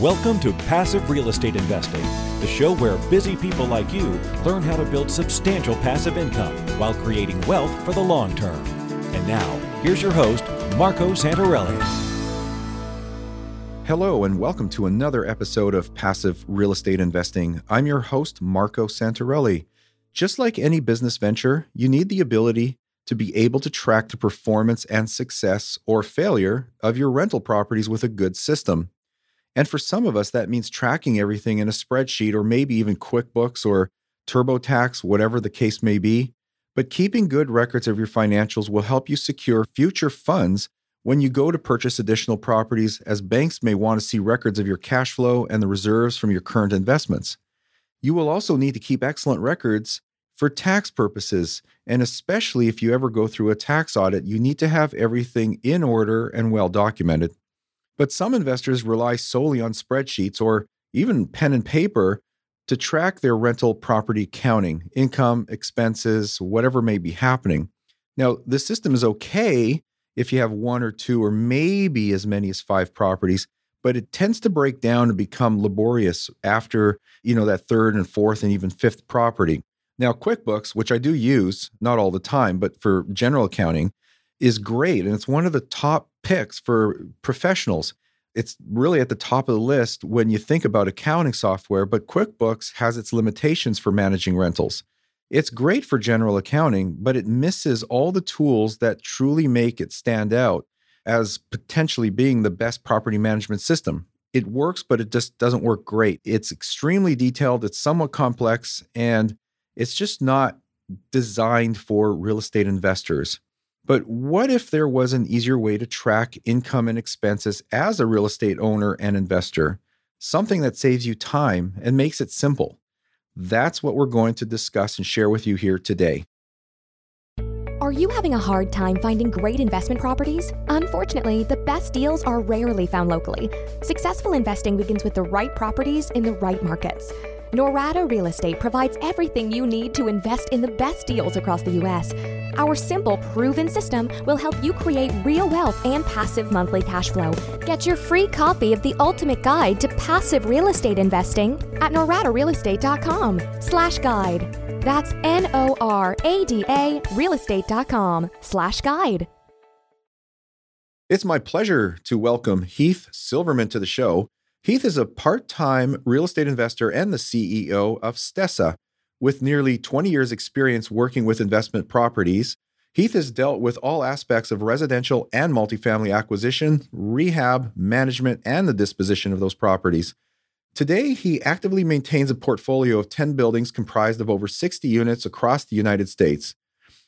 Welcome to Passive Real Estate Investing, the show where busy people like you learn how to build substantial passive income while creating wealth for the long term. And now, here's your host, Marco Santarelli. Hello, and welcome to another episode of Passive Real Estate Investing. I'm your host, Marco Santarelli. Just like any business venture, you need the ability to be able to track the performance and success or failure of your rental properties with a good system. And for some of us, that means tracking everything in a spreadsheet or maybe even QuickBooks or TurboTax, whatever the case may be. But keeping good records of your financials will help you secure future funds when you go to purchase additional properties, as banks may want to see records of your cash flow and the reserves from your current investments. You will also need to keep excellent records for tax purposes, and especially if you ever go through a tax audit, you need to have everything in order and well documented. But some investors rely solely on spreadsheets or even pen and paper to track their rental property counting, income, expenses, whatever may be happening. Now, the system is okay if you have one or two or maybe as many as five properties, but it tends to break down and become laborious after, you know, that third and fourth and even fifth property. Now, QuickBooks, which I do use, not all the time, but for general accounting, is great. And it's one of the top picks for professionals. It's really at the top of the list when you think about accounting software, but QuickBooks has its limitations for managing rentals. It's great for general accounting, but it misses all the tools that truly make it stand out as potentially being the best property management system. It works, but it just doesn't work great. It's extremely detailed, it's somewhat complex, and it's just not designed for real estate investors. But what if there was an easier way to track income and expenses as a real estate owner and investor? Something that saves you time and makes it simple. That's what we're going to discuss and share with you here today. Are you having a hard time finding great investment properties? Unfortunately, the best deals are rarely found locally. Successful investing begins with the right properties in the right markets. Norada Real Estate provides everything you need to invest in the best deals across the U.S. Our simple, proven system will help you create real wealth and passive monthly cash flow. Get your free copy of the ultimate guide to passive real estate investing at noradarealestate.com slash guide. That's N-O-R-A-D-A realestate.com slash guide. It's my pleasure to welcome Heath Silverman to the show. Heath is a part time real estate investor and the CEO of Stessa. With nearly 20 years' experience working with investment properties, Heath has dealt with all aspects of residential and multifamily acquisition, rehab, management, and the disposition of those properties. Today, he actively maintains a portfolio of 10 buildings comprised of over 60 units across the United States.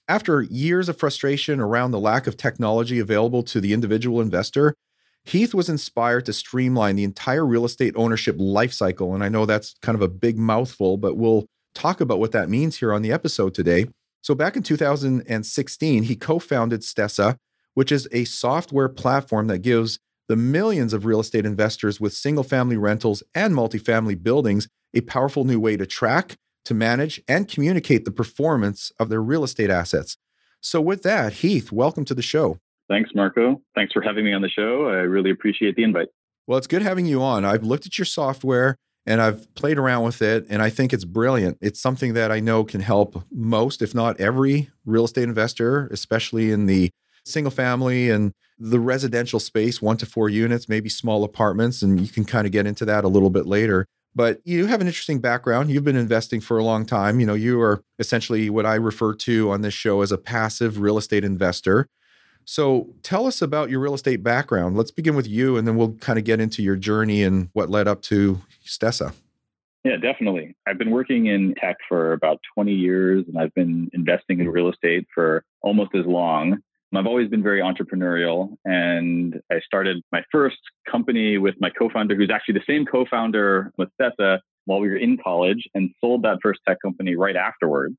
After years of frustration around the lack of technology available to the individual investor, Heath was inspired to streamline the entire real estate ownership lifecycle. And I know that's kind of a big mouthful, but we'll talk about what that means here on the episode today. So, back in 2016, he co founded Stessa, which is a software platform that gives the millions of real estate investors with single family rentals and multifamily buildings a powerful new way to track, to manage, and communicate the performance of their real estate assets. So, with that, Heath, welcome to the show. Thanks, Marco. Thanks for having me on the show. I really appreciate the invite. Well, it's good having you on. I've looked at your software and I've played around with it, and I think it's brilliant. It's something that I know can help most, if not every, real estate investor, especially in the single family and the residential space, one to four units, maybe small apartments. And you can kind of get into that a little bit later. But you have an interesting background. You've been investing for a long time. You know, you are essentially what I refer to on this show as a passive real estate investor. So tell us about your real estate background. Let's begin with you, and then we'll kind of get into your journey and what led up to Stessa. Yeah, definitely. I've been working in tech for about 20 years, and I've been investing in real estate for almost as long. I've always been very entrepreneurial, and I started my first company with my co-founder, who's actually the same co-founder with Stessa, while we were in college, and sold that first tech company right afterwards.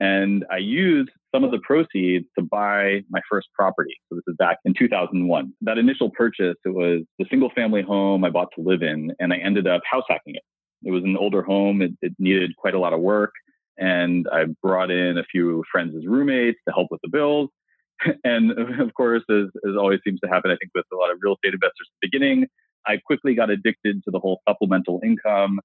And I used some of the proceeds to buy my first property. So this is back in 2001. That initial purchase, it was the single family home I bought to live in, and I ended up house hacking it. It was an older home. It, it needed quite a lot of work. And I brought in a few friends as roommates to help with the bills. and of course, as, as always seems to happen, I think with a lot of real estate investors at the beginning, I quickly got addicted to the whole supplemental income.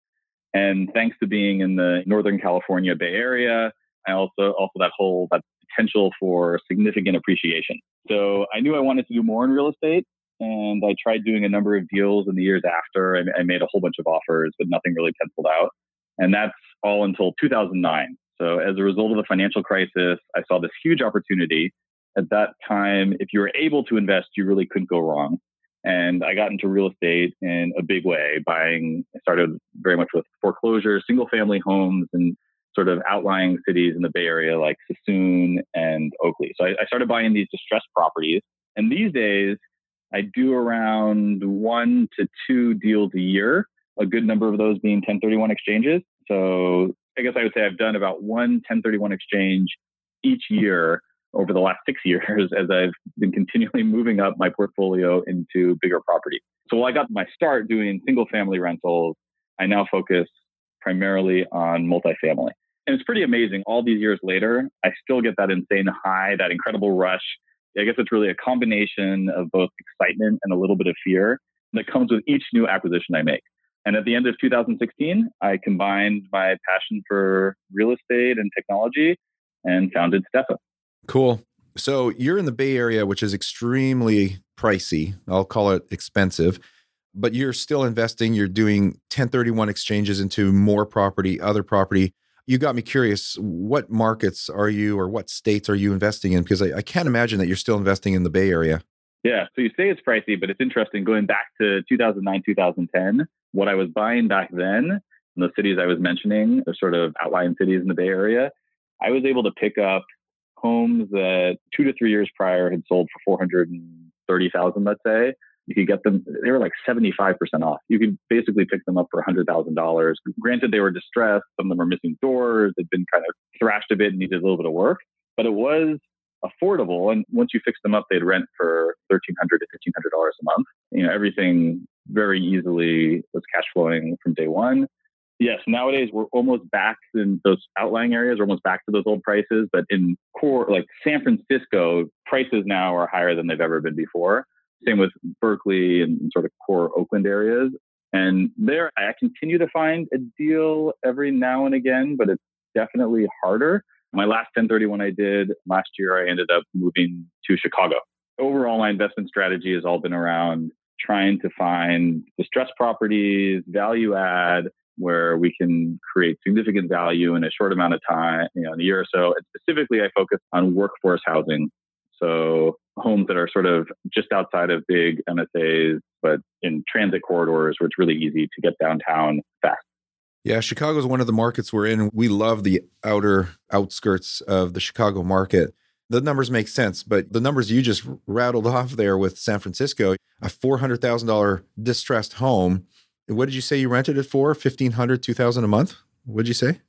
And thanks to being in the Northern California Bay Area, I also also that whole that potential for significant appreciation. So I knew I wanted to do more in real estate, and I tried doing a number of deals in the years after. I, I made a whole bunch of offers, but nothing really penciled out. And that's all until 2009. So as a result of the financial crisis, I saw this huge opportunity. At that time, if you were able to invest, you really couldn't go wrong. And I got into real estate in a big way, buying, I started very much with foreclosure, single family homes, and sort of outlying cities in the Bay Area like Suisun and Oakley. So I, I started buying these distressed properties. And these days, I do around one to two deals a year, a good number of those being 1031 exchanges. So I guess I would say I've done about one 1031 exchange each year over the last six years as I've been continually moving up my portfolio into bigger properties. So while I got my start doing single family rentals, I now focus primarily on multifamily. And it's pretty amazing. All these years later, I still get that insane high, that incredible rush. I guess it's really a combination of both excitement and a little bit of fear that comes with each new acquisition I make. And at the end of 2016, I combined my passion for real estate and technology and founded Stessa. Cool. So you're in the Bay Area, which is extremely pricey. I'll call it expensive, but you're still investing. You're doing 1031 exchanges into more property, other property. You got me curious. What markets are you or what states are you investing in? Because I, I can't imagine that you're still investing in the Bay Area. Yeah. So you say it's pricey, but it's interesting going back to 2009, 2010, what I was buying back then, in the cities I was mentioning, the sort of outlying cities in the Bay Area, I was able to pick up homes that two to three years prior had sold for 430,000, let's say. You could get them, they were like 75% off. You could basically pick them up for $100,000. Granted, they were distressed. Some of them were missing doors. They'd been kind of thrashed a bit and needed a little bit of work, but it was affordable. And once you fix them up, they'd rent for 1,300 to $1,500 a month. You know, everything very easily was cash flowing from day one. Yes, nowadays we're almost back in those outlying areas, we're almost back to those old prices. But in core, like San Francisco, prices now are higher than they've ever been before. Same with Berkeley and sort of core Oakland areas. And there, I continue to find a deal every now and again, but it's definitely harder. My last 1031 I did last year, I ended up moving to Chicago. Overall, my investment strategy has all been around trying to find distressed properties, value add, where we can create significant value in a short amount of time, you know, in a year or so. And specifically, I focus on workforce housing. So homes that are sort of just outside of big MSAs, but in transit corridors where it's really easy to get downtown fast. Yeah, Chicago is one of the markets we're in. We love the outer outskirts of the Chicago market. The numbers make sense, but the numbers you just rattled off there with San Francisco, a $400,000 distressed home what did you say you rented it for? 1500 2000 a month? What did you say?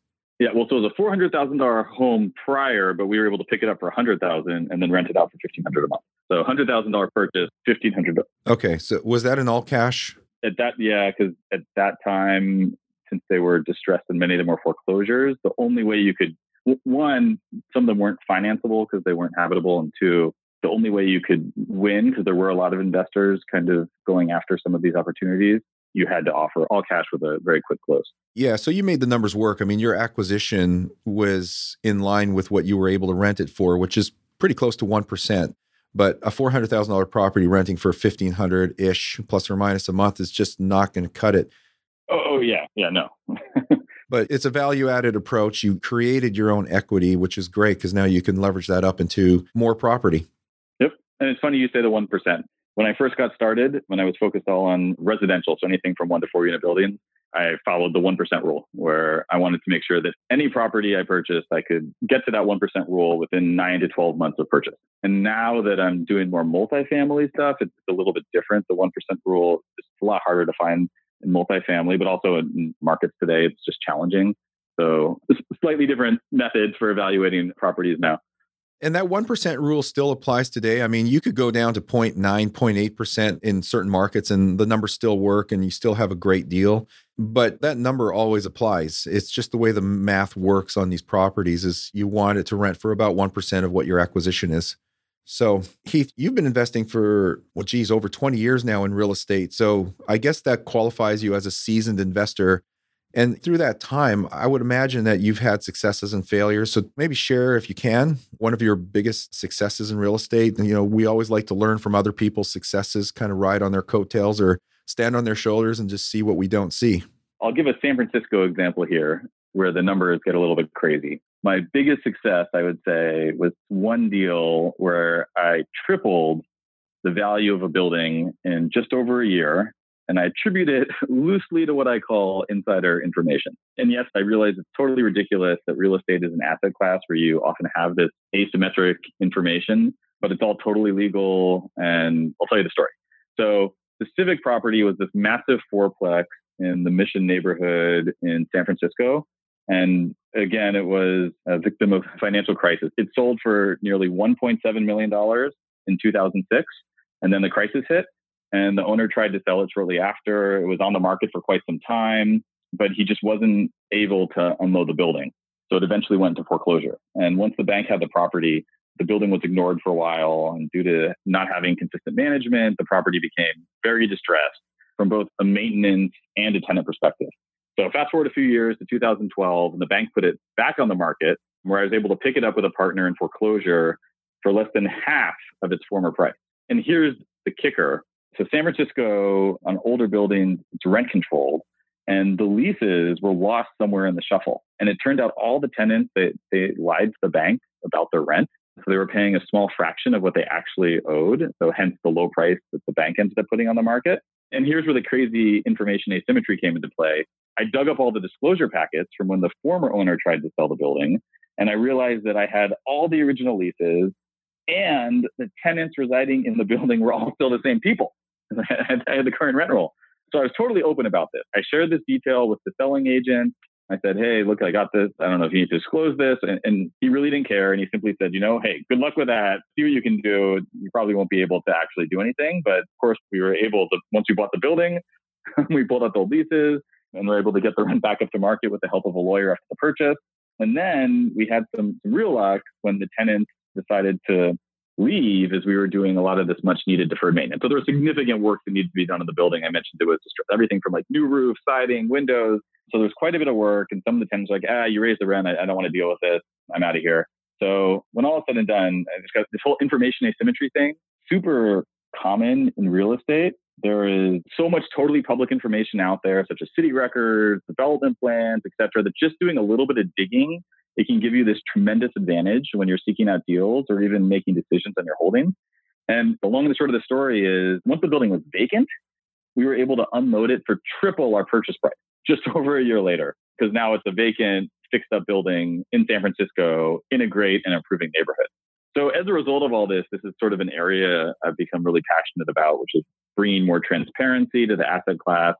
Yeah, well, so it was a four hundred thousand dollar home prior, but we were able to pick it up for a hundred thousand and then rent it out for fifteen hundred a month. So hundred thousand dollar purchase, fifteen hundred. Okay, so was that an all cash? At that, yeah, because at that time, since they were distressed and many of them were foreclosures, the only way you could one, some of them weren't financeable because they weren't habitable, and two, the only way you could win because there were a lot of investors kind of going after some of these opportunities you had to offer all cash with a very quick close. Yeah, so you made the numbers work. I mean, your acquisition was in line with what you were able to rent it for, which is pretty close to 1%. But a $400,000 property renting for 1500 ish plus or minus a month is just not going to cut it. Oh, oh, yeah. Yeah, no. but it's a value added approach. You created your own equity, which is great because now you can leverage that up into more property. Yep. And it's funny you say the 1% when I first got started, when I was focused all on residential, so anything from one to four unit buildings, I followed the 1% rule where I wanted to make sure that any property I purchased, I could get to that 1% rule within nine to 12 months of purchase. And now that I'm doing more multifamily stuff, it's a little bit different. The 1% rule is a lot harder to find in multifamily, but also in markets today, it's just challenging. So slightly different methods for evaluating properties now. And that 1% rule still applies today. I mean, you could go down to 0.9, 0.8% in certain markets and the numbers still work and you still have a great deal. But that number always applies. It's just the way the math works on these properties is you want it to rent for about 1% of what your acquisition is. So, Heath, you've been investing for, well, geez, over 20 years now in real estate. So, I guess that qualifies you as a seasoned investor. And through that time, I would imagine that you've had successes and failures. So, maybe share, if you can, one of your biggest successes in real estate. You know, we always like to learn from other people's successes, kind of ride on their coattails or stand on their shoulders and just see what we don't see. I'll give a San Francisco example here where the numbers get a little bit crazy my biggest success, I would say, was one deal where I tripled the value of a building in just over a year. And I attribute it loosely to what I call insider information. And yes, I realize it's totally ridiculous that real estate is an asset class where you often have this asymmetric information, but it's all totally legal. And I'll tell you the story. So the Civic property was this massive fourplex in the Mission neighborhood in San Francisco. And again, it was a victim of financial crisis. It sold for nearly $1.7 million in 2006. And then the crisis hit, and the owner tried to sell it shortly after. It was on the market for quite some time, but he just wasn't able to unload the building. So it eventually went to foreclosure. And once the bank had the property, the building was ignored for a while. And due to not having consistent management, the property became very distressed from both a maintenance and a tenant perspective. So fast forward a few years to 2012, and the bank put it back on the market, where I was able to pick it up with a partner in foreclosure for less than half of its former price. And here's the kicker. So San Francisco, an older building, it's rent controlled, and the leases were lost somewhere in the shuffle. And it turned out all the tenants they, they lied to the bank about their rent. So they were paying a small fraction of what they actually owed. So hence the low price that the bank ended up putting on the market. And here's where the crazy information asymmetry came into play. I dug up all the disclosure packets from when the former owner tried to sell the building, and I realized that I had all the original leases and the tenants residing in the building were all still the same people. I had the current rent roll. So I was totally open about this. I shared this detail with the selling agent. I said, Hey, look, I got this. I don't know if you need to disclose this. And, and, he really didn't care. And he simply said, You know, hey, good luck with that. See what you can do. You probably won't be able to actually do anything. But of course, we were able to, once we bought the building, we pulled out the leases and we were able to get the rent back up to market with the help of a lawyer after the purchase. And then we had some, some real luck when the tenant decided to leave as we were doing a lot of this much needed deferred maintenance. So there was significant work that needed to be done in the building. I mentioned it was everything from like new roof, siding, windows. So there's quite a bit of work. And some of the tenants were like, ah, you raised the rent. I, I don't want to deal with this. I'm out of here. So when all is said and done, this whole information asymmetry thing, super common in real estate. There is so much totally public information out there, such as city records, development plans, et cetera, that just doing a little bit of digging, it can give you this tremendous advantage when you're seeking out deals or even making decisions on your holdings. And the long and the short of the story is once the building was vacant, we were able to unload it for triple our purchase price just over a year later, because now it's a vacant, fixed up building in San Francisco in a great and improving neighborhood. So as a result of all this, this is sort of an area I've become really passionate about, which is bringing more transparency to the asset class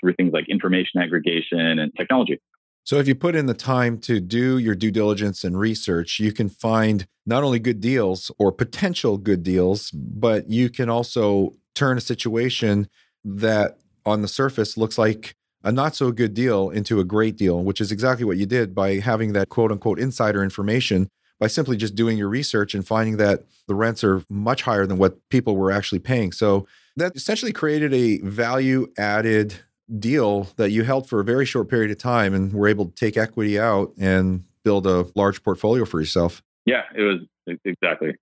through things like information aggregation and technology. So, if you put in the time to do your due diligence and research, you can find not only good deals or potential good deals, but you can also turn a situation that on the surface looks like a not so good deal into a great deal, which is exactly what you did by having that quote unquote insider information by simply just doing your research and finding that the rents are much higher than what people were actually paying. So that essentially created a value added deal that you held for a very short period of time and were able to take equity out and build a large portfolio for yourself. Yeah, it was exactly.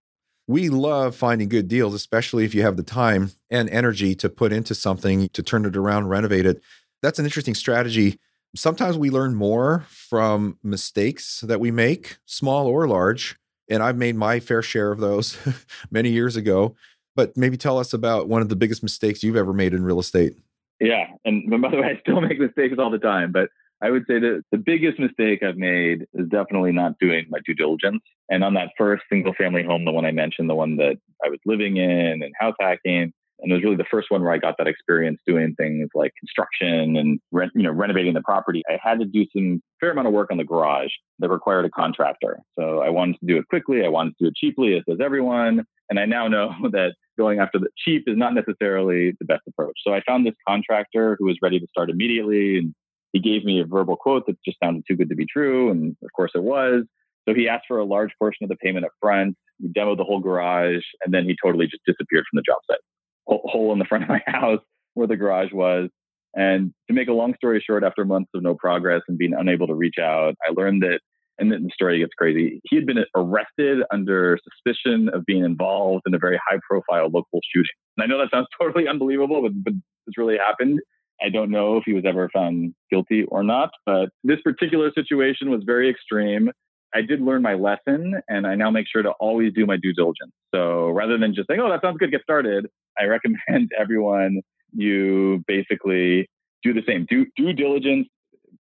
We love finding good deals, especially if you have the time and energy to put into something to turn it around, renovate it. That's an interesting strategy sometimes we learn more from mistakes that we make, small or large. And I've made my fair share of those many years ago. But maybe tell us about one of the biggest mistakes you've ever made in real estate. Yeah. And by the way, I still make mistakes all the time. But I would say that the biggest mistake I've made is definitely not doing my due diligence. And on that first single family home, the one I mentioned, the one that I was living in and house hacking, and it was really the first one where I got that experience doing things like construction and you know, renovating the property. I had to do some fair amount of work on the garage that required a contractor. So I wanted to do it quickly. I wanted to do it cheaply, as does everyone. And I now know that going after the cheap is not necessarily the best approach. So I found this contractor who was ready to start immediately. And he gave me a verbal quote that just sounded too good to be true. And of course it was. So he asked for a large portion of the payment up front. We demoed the whole garage, and then he totally just disappeared from the job site. Hole in the front of my house where the garage was. And to make a long story short, after months of no progress and being unable to reach out, I learned that, and then the story gets crazy. He had been arrested under suspicion of being involved in a very high profile local shooting. And I know that sounds totally unbelievable, but, but this really happened. I don't know if he was ever found guilty or not, but this particular situation was very extreme. I did learn my lesson and I now make sure to always do my due diligence. So rather than just saying, oh, that sounds good, get started, I recommend everyone you basically do the same. Do due diligence,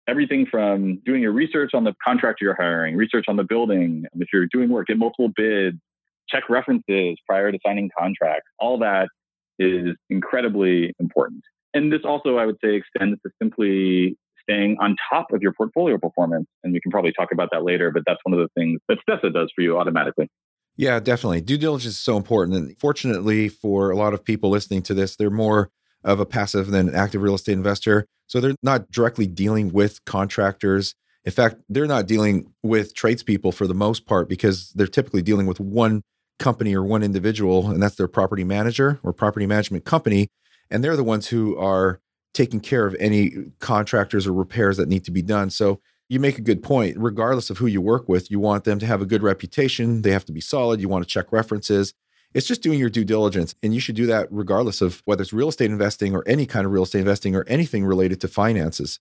everything from doing your research on the contractor you're hiring, research on the building. If you're doing work, get multiple bids, check references prior to signing contracts. All that is incredibly important. And this also, I would say, extends to simply staying on top of your portfolio performance. And we can probably talk about that later, but that's one of the things that Stessa does for you automatically. Yeah, definitely. Due diligence is so important. And fortunately, for a lot of people listening to this, they're more of a passive than an active real estate investor. So they're not directly dealing with contractors. In fact, they're not dealing with tradespeople for the most part because they're typically dealing with one company or one individual, and that's their property manager or property management company. And they're the ones who are taking care of any contractors or repairs that need to be done. So you make a good point. Regardless of who you work with, you want them to have a good reputation. They have to be solid. You want to check references. It's just doing your due diligence. And you should do that regardless of whether it's real estate investing or any kind of real estate investing or anything related to finances.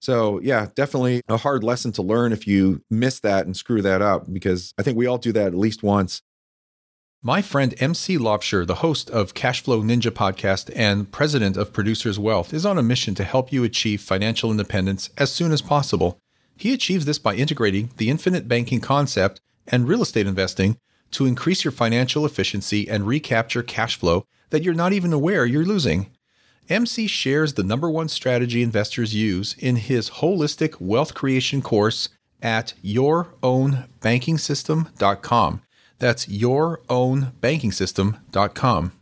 So, yeah, definitely a hard lesson to learn if you miss that and screw that up, because I think we all do that at least once. My friend MC Laubscher, the host of Cashflow Ninja podcast and president of Producers Wealth, is on a mission to help you achieve financial independence as soon as possible. He achieves this by integrating the infinite banking concept and real estate investing to increase your financial efficiency and recapture cash flow that you're not even aware you're losing. MC shares the number one strategy investors use in his holistic wealth creation course at yourownbankingsystem.com. That's yourownbankingsystem.com.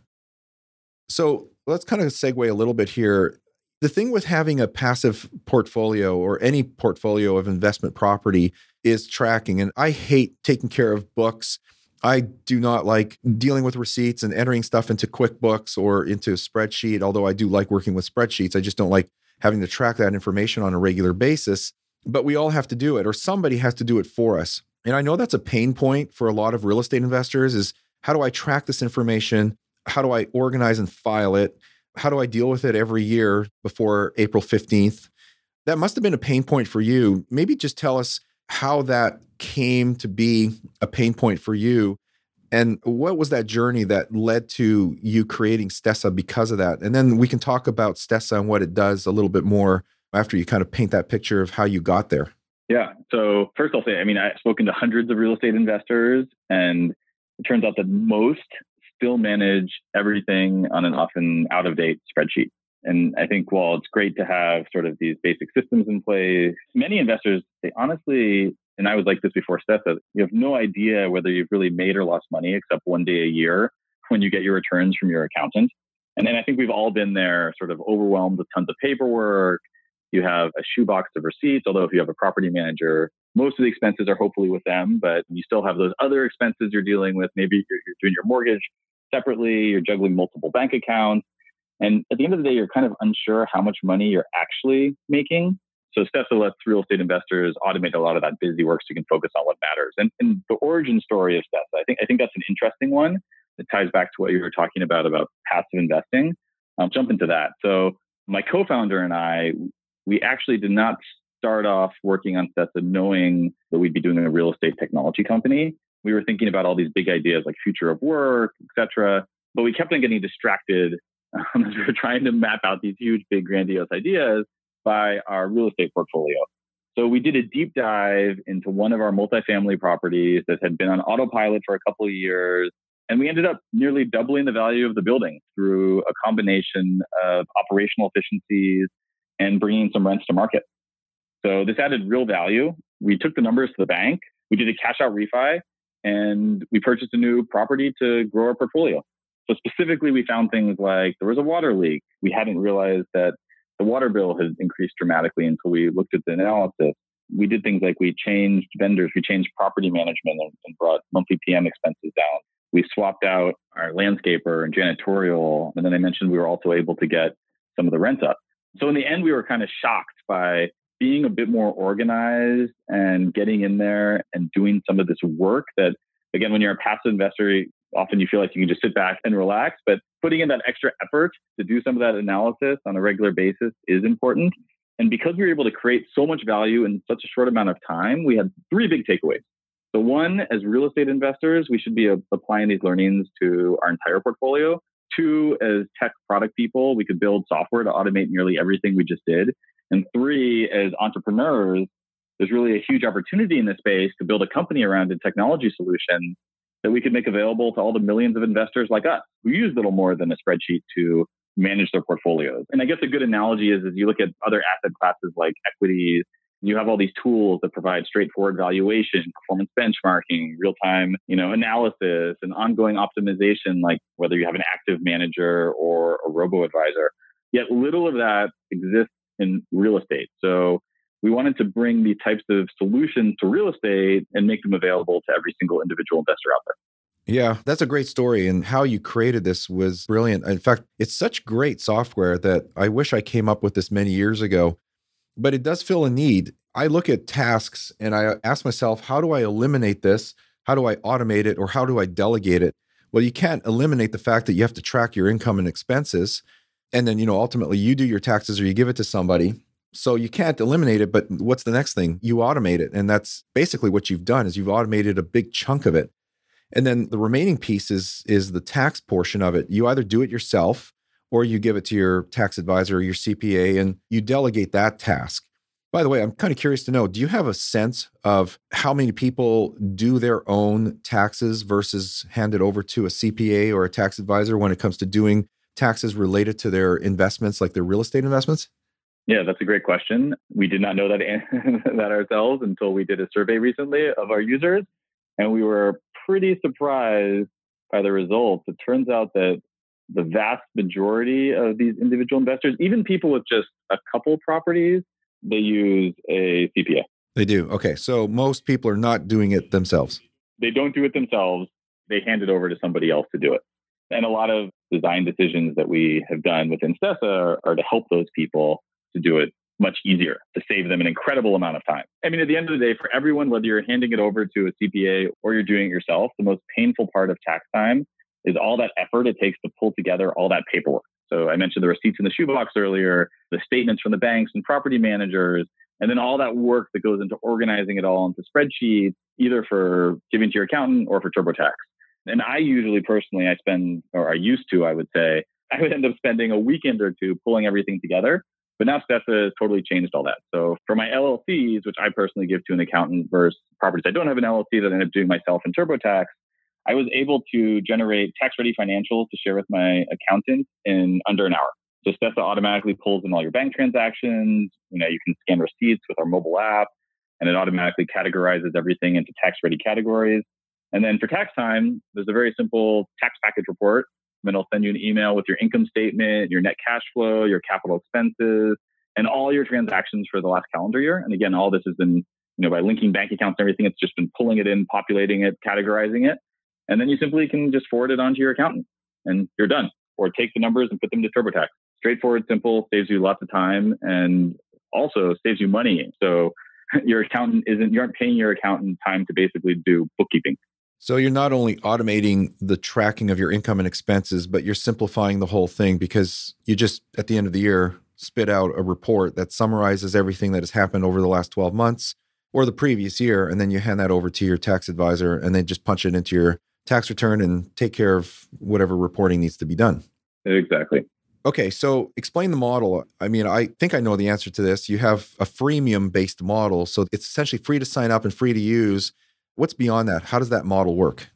So let's kind of segue a little bit here. The thing with having a passive portfolio or any portfolio of investment property is tracking. And I hate taking care of books. I do not like dealing with receipts and entering stuff into QuickBooks or into a spreadsheet, although I do like working with spreadsheets. I just don't like having to track that information on a regular basis. But we all have to do it, or somebody has to do it for us. And I know that's a pain point for a lot of real estate investors is how do I track this information? How do I organize and file it? How do I deal with it every year before April 15th? That must have been a pain point for you. Maybe just tell us how that came to be a pain point for you and what was that journey that led to you creating Stessa because of that? And then we can talk about Stessa and what it does a little bit more after you kind of paint that picture of how you got there. Yeah. So first I'll say, I mean, I've spoken to hundreds of real estate investors and it turns out that most still manage everything on an often out of date spreadsheet. And I think while it's great to have sort of these basic systems in place, many investors, they honestly, and I was like this before Stessa, you have no idea whether you've really made or lost money except one day a year when you get your returns from your accountant. And then I think we've all been there, sort of overwhelmed with tons of paperwork, you have a shoebox of receipts, although if you have a property manager, most of the expenses are hopefully with them, but you still have those other expenses you're dealing with. Maybe you're, you're doing your mortgage separately, you're juggling multiple bank accounts. And at the end of the day, you're kind of unsure how much money you're actually making. So Stessa lets real estate investors automate a lot of that busy work so you can focus on what matters. And, and the origin story of Stessa, I think I think that's an interesting one. It ties back to what you were talking about about passive investing. I'll jump into that. So my co-founder and I, we actually did not start off working on Stessa knowing that we'd be doing a real estate technology company. We were thinking about all these big ideas like future of work, etc. But we kept on getting distracted um, as we were trying to map out these huge, big, grandiose ideas by our real estate portfolio. So we did a deep dive into one of our multifamily properties that had been on autopilot for a couple of years. And we ended up nearly doubling the value of the building through a combination of operational efficiencies and bringing some rents to market. So this added real value. We took the numbers to the bank. We did a cash out refi and we purchased a new property to grow our portfolio. So specifically, we found things like there was a water leak. We hadn't realized that the water bill has increased dramatically until we looked at the analysis. we did things like we changed vendors, we changed property management and, and brought monthly PM expenses down. We swapped out our landscaper and janitorial. And then I mentioned we were also able to get some of the rent up. So in the end, we were kind of shocked by being a bit more organized and getting in there and doing some of this work that, again, when you're a passive investor, often you feel like you can just sit back and relax, but putting in that extra effort to do some of that analysis on a regular basis is important. And because we were able to create so much value in such a short amount of time, we had three big takeaways. So, one, as real estate investors, we should be applying these learnings to our entire portfolio. Two, as tech product people, we could build software to automate nearly everything we just did. And three, as entrepreneurs, there's really a huge opportunity in this space to build a company around a technology solution that we could make available to all the millions of investors like us who use little more than a spreadsheet to manage their portfolios. And I guess a good analogy is as you look at other asset classes like equities, you have all these tools that provide straightforward valuation, performance benchmarking, real-time, you know, analysis and ongoing optimization, like whether you have an active manager or a robo advisor. Yet little of that exists in real estate. So we wanted to bring these types of solutions to real estate and make them available to every single individual investor out there. Yeah, that's a great story. And how you created this was brilliant. In fact, it's such great software that I wish I came up with this many years ago, but it does fill a need. I look at tasks and I ask myself, how do I eliminate this? How do I automate it? Or how do I delegate it? Well, you can't eliminate the fact that you have to track your income and expenses. And then, you know, ultimately you do your taxes or you give it to somebody. So you can't eliminate it, but what's the next thing? You automate it. And that's basically what you've done is you've automated a big chunk of it. And then the remaining piece is is the tax portion of it. You either do it yourself or you give it to your tax advisor or your CPA and you delegate that task. By the way, I'm kind of curious to know do you have a sense of how many people do their own taxes versus hand it over to a CPA or a tax advisor when it comes to doing taxes related to their investments, like their real estate investments? Yeah, that's a great question. We did not know that that ourselves until we did a survey recently of our users, and we were pretty surprised by the results. It turns out that the vast majority of these individual investors, even people with just a couple properties, they use a CPA. They do. Okay, so most people are not doing it themselves. They don't do it themselves. They hand it over to somebody else to do it. And a lot of design decisions that we have done within Stessa are, are to help those people to do it much easier to save them an incredible amount of time. I mean, at the end of the day, for everyone, whether you're handing it over to a CPA or you're doing it yourself, the most painful part of tax time is all that effort it takes to pull together all that paperwork. So I mentioned the receipts in the shoebox earlier, the statements from the banks and property managers, and then all that work that goes into organizing it all into spreadsheets, either for giving to your accountant or for TurboTax. And I usually personally, I spend, or I used to, I would say, I would end up spending a weekend or two pulling everything together but now Stessa has totally changed all that. So for my LLCs, which I personally give to an accountant versus properties I don't have an LLC that I end up doing myself in TurboTax, I was able to generate tax ready financials to share with my accountant in under an hour. So Stessa automatically pulls in all your bank transactions. You know, you can scan receipts with our mobile app and it automatically categorizes everything into tax ready categories. And then for tax time, there's a very simple tax package report and it'll send you an email with your income statement, your net cash flow, your capital expenses, and all your transactions for the last calendar year. And again, all this has been, you know, by linking bank accounts and everything, it's just been pulling it in, populating it, categorizing it. And then you simply can just forward it on to your accountant and you're done. Or take the numbers and put them to TurboTax. Straightforward, simple, saves you lots of time and also saves you money. So your accountant isn't, you aren't paying your accountant time to basically do bookkeeping. So you're not only automating the tracking of your income and expenses, but you're simplifying the whole thing because you just at the end of the year spit out a report that summarizes everything that has happened over the last 12 months or the previous year and then you hand that over to your tax advisor and then just punch it into your tax return and take care of whatever reporting needs to be done. Exactly. Okay, so explain the model. I mean, I think I know the answer to this. You have a freemium based model, so it's essentially free to sign up and free to use What's beyond that? How does that model work?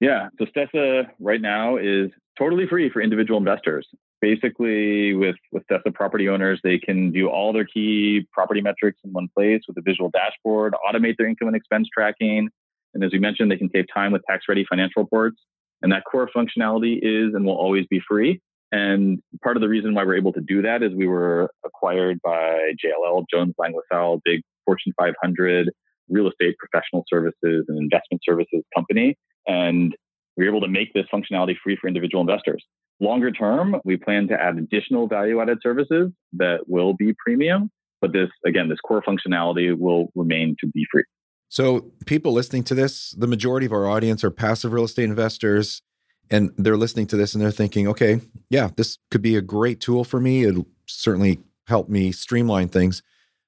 Yeah, so Stessa right now is totally free for individual investors. Basically, with with Stessa property owners, they can do all their key property metrics in one place with a visual dashboard, automate their income and expense tracking, and as we mentioned, they can save time with tax-ready financial reports. And that core functionality is and will always be free. And part of the reason why we're able to do that is we were acquired by JLL, Jones Lang LaSalle, big Fortune 500 real estate professional services and investment services company. And we are able to make this functionality free for individual investors. Longer term, we plan to add additional value added services that will be premium. But this, again, this core functionality will remain to be free. So, people listening to this, the majority of our audience are passive real estate investors, and they're listening to this and they're thinking, okay, yeah, this could be a great tool for me. It'll certainly help me streamline things.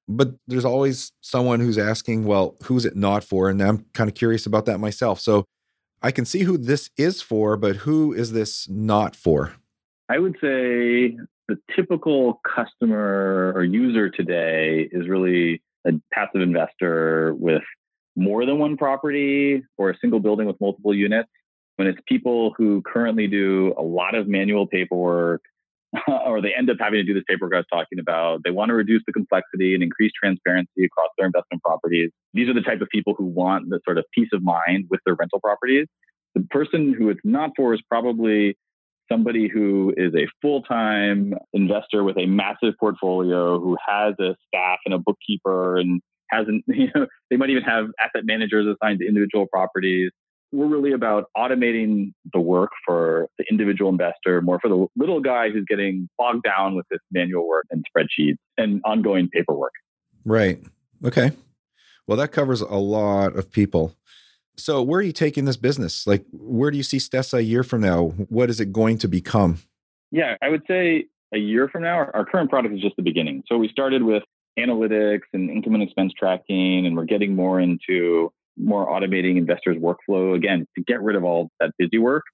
But there's always someone who's asking, well, who's it not for? And I'm kind of curious about that myself. So, I can see who this is for, but who is this not for? I would say the typical customer or user today is really a passive investor with more than one property or a single building with multiple units. When it's people who currently do a lot of manual paperwork, or they end up having to do this paperwork I was talking about. They want to reduce the complexity and increase transparency across their investment properties. These are the type of people who want the sort of peace of mind with their rental properties. The person who it's not for is probably somebody who is a full-time investor with a massive portfolio who has a staff and a bookkeeper and hasn't you know they might even have asset managers assigned to individual properties we're really about automating the work for the individual investor, more for the little guy who's getting bogged down with this manual work and spreadsheets and ongoing paperwork. Right. Okay. Well, that covers a lot of people. So, where are you taking this business? Like, where do you see Stessa a year from now? What is it going to become? Yeah, I would say a year from now, our, current product is just the beginning. So, we started with analytics and income and expense tracking, and we're getting more into more automating investors' workflow again to get rid of all that busy work.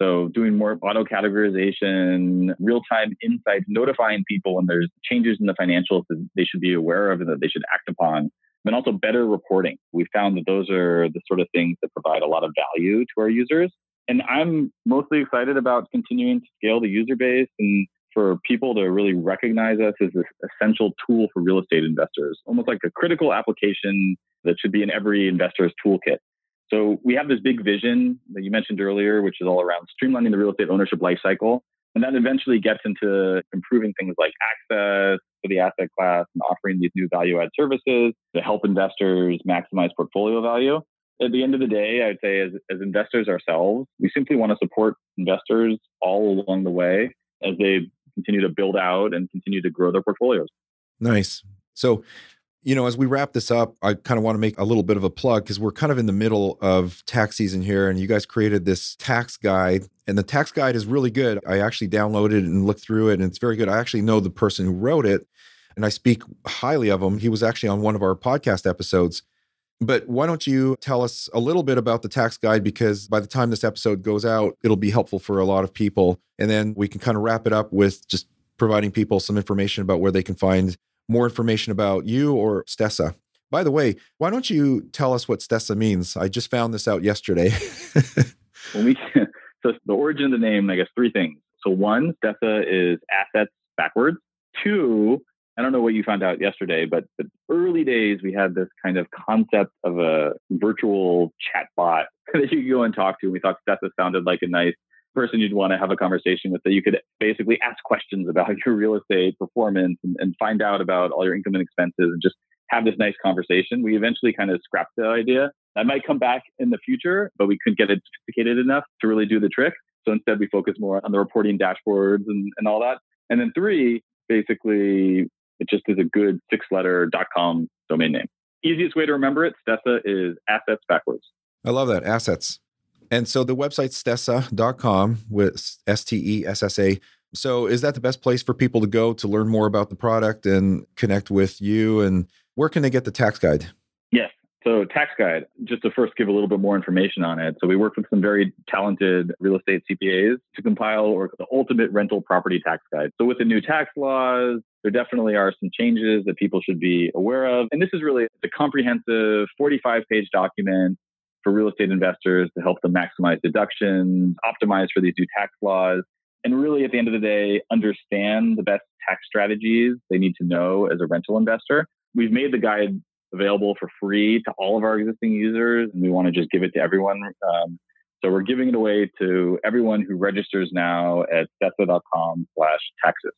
So doing more auto categorization, real-time insights, notifying people when there's changes in the financials that they should be aware of and that they should act upon. And also better reporting. We found that those are the sort of things that provide a lot of value to our users. And I'm mostly excited about continuing to scale the user base and for people to really recognize us as this essential tool for real estate investors, almost like a critical application that should be in every investor's toolkit. So we have this big vision that you mentioned earlier, which is all around streamlining the real estate ownership lifecycle. And that eventually gets into improving things like access to the asset class and offering these new value add services to help investors maximize portfolio value. At the end of the day, I'd say as, as investors ourselves, we simply want to support investors all along the way as they continue to build out and continue to grow their portfolios. Nice. So you know, as we wrap this up, I kind of want to make a little bit of a plug because we're kind of in the middle of tax season here, and you guys created this tax guide, and the tax guide is really good. I actually downloaded and looked through it, and it's very good. I actually know the person who wrote it, and I speak highly of him. He was actually on one of our podcast episodes. But why don't you tell us a little bit about the tax guide? Because by the time this episode goes out, it'll be helpful for a lot of people. And then we can kind of wrap it up with just providing people some information about where they can find more information about you or Stessa. By the way, why don't you tell us what Stessa means? I just found this out yesterday. we, so the origin of the name, I guess, three things. So one, Stessa is assets backwards. Two, I don't know what you found out yesterday, but the early days we had this kind of concept of a virtual chat bot that you could go and talk to. And we thought Stessa sounded like a nice person you'd want to have a conversation with that you could basically ask questions about your real estate performance and, and find out about all your income and expenses and just have this nice conversation. We eventually kind of scrapped the idea. That might come back in the future, but we couldn't get it sophisticated enough to really do the trick. So instead, we focus more on the reporting dashboards and, and all that. And then three, basically, it just is a good six letter .com domain name. Easiest way to remember it, Stessa is assets backwards. I love that. Assets. And so the website's stessa.com with S T E S S A. So is that the best place for people to go to learn more about the product and connect with you? And where can they get the tax guide? Yes. So tax guide, just to first give a little bit more information on it. So we worked with some very talented real estate CPAs to compile or the ultimate rental property tax guide. So with the new tax laws, there definitely are some changes that people should be aware of. And this is really a comprehensive 45 page document for real estate investors to help them maximize deductions, optimize for these new tax laws, and really at the end of the day, understand the best tax strategies they need to know as a rental investor. We've made the guide available for free to all of our existing users, and we want to just give it to everyone. Um, so we're giving it away to everyone who registers now at stessa.com slash taxes.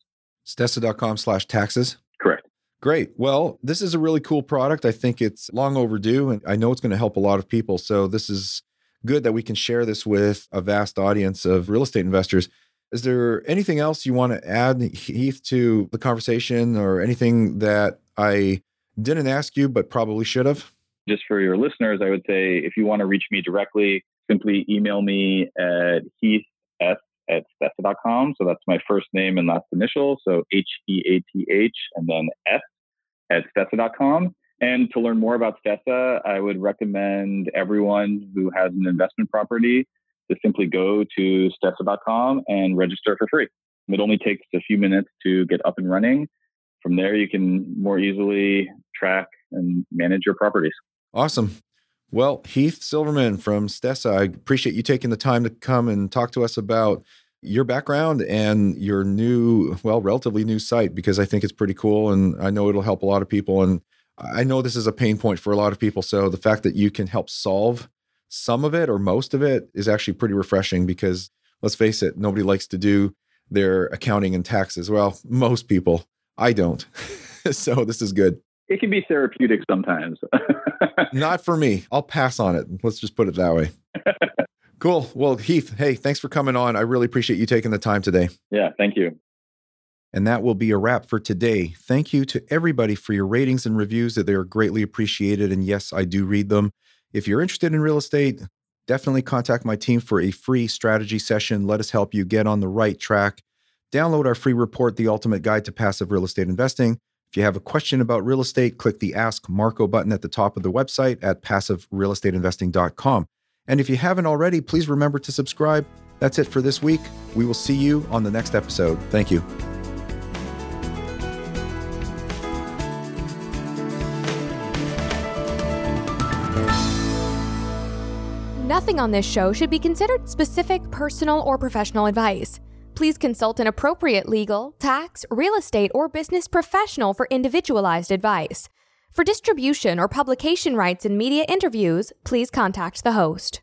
Stessa.com slash taxes? Correct. Great. Well, this is a really cool product. I think it's long overdue, and I know it's going to help a lot of people. So, this is good that we can share this with a vast audience of real estate investors. Is there anything else you want to add, Heath, to the conversation or anything that I didn't ask you but probably should have? Just for your listeners, I would say if you want to reach me directly, simply email me at heath at stessa.com. So that's my first name and last initial. So H E A T H and then S at stessa.com. And to learn more about Stessa, I would recommend everyone who has an investment property to simply go to stessa.com and register for free. It only takes a few minutes to get up and running. From there, you can more easily track and manage your properties. Awesome. Well, Heath Silverman from Stessa, I appreciate you taking the time to come and talk to us about your background and your new, well, relatively new site because I think it's pretty cool and I know it'll help a lot of people. And I know this is a pain point for a lot of people. So the fact that you can help solve some of it or most of it is actually pretty refreshing because let's face it, nobody likes to do their accounting and taxes. Well, most people. I don't. so this is good. It can be therapeutic sometimes. Not for me. I'll pass on it. Let's just put it that way. cool. Well, Heath, hey, thanks for coming on. I really appreciate you taking the time today. Yeah, thank you. And that will be a wrap for today. Thank you to everybody for your ratings and reviews that they are greatly appreciated. And yes, I do read them. If you're interested in real estate, definitely contact my team for a free strategy session. Let us help you get on the right track. Download our free report, The Ultimate Guide to Passive Real Estate Investing. If you have a question about real estate, click the Ask Marco button at the top of the website at passiverealestateinvesting.com. And if you haven't already, please remember to subscribe. That's it for this week. We will see you on the next episode. Thank you. Nothing on this show should be considered specific personal or professional advice. Please consult an appropriate legal, tax, real estate, or business professional for individualized advice. For distribution or publication rights in media interviews, please contact the host.